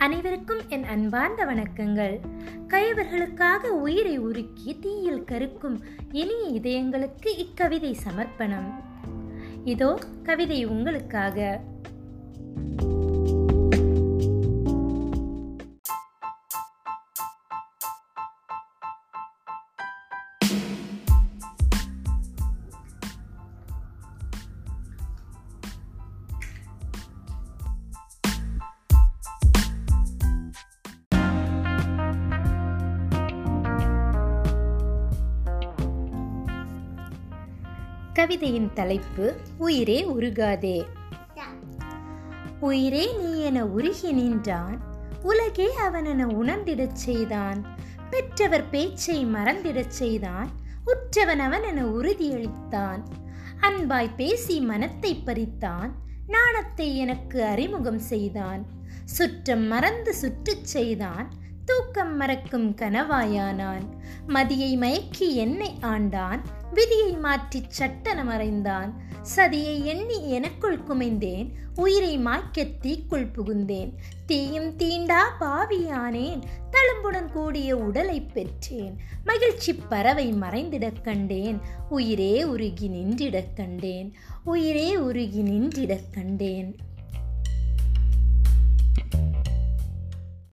அனைவருக்கும் என் அன்பார்ந்த வணக்கங்கள். கைவர்களுக்காக உயிரை உருக்கி தீயில் கருக்கும் இனிய இதயங்களுக்கு இக்கவிதை சமர்ப்பணம். இதோ கவிதை உங்களுக்காக. கவிதையின் தலைப்பு உயிரே உருகாதே. உயிரே நீ என உருகி நின்றான் உலகே அவனென உணர்ந்திடச் செய்தான் பெற்றவர் பேச்சை மறந்திடச் செய்தான் உற்றவன் அவன் என உறுதியளித்தான் அன்பாய் பேசி மனத்தை பறித்தான் நாணத்தை எனக்கு அறிமுகம் செய்தான் சுற்றம் மறந்து சுற்றுச் செய்தான் தூக்கம் மறக்கும் கனவாயானான் மதியை மயக்கி என்னை ஆண்டான் விதியை மாற்றிச் சட்டன மறைந்தான் சதியை எண்ணி எனக்குள் குமைந்தேன் உயிரை மாய்க்க தீக்குள் புகுந்தேன். தீயும் தீண்டா பாவியானேன் தழும்புடன் கூடிய உடலை பெற்றேன். மகிழ்ச்சி பறவை மறைந்திடக் கண்டேன் உயிரே உருகி நின்றிடக் கண்டேன் உயிரே உருகி நின்றிடக் கண்டேன்.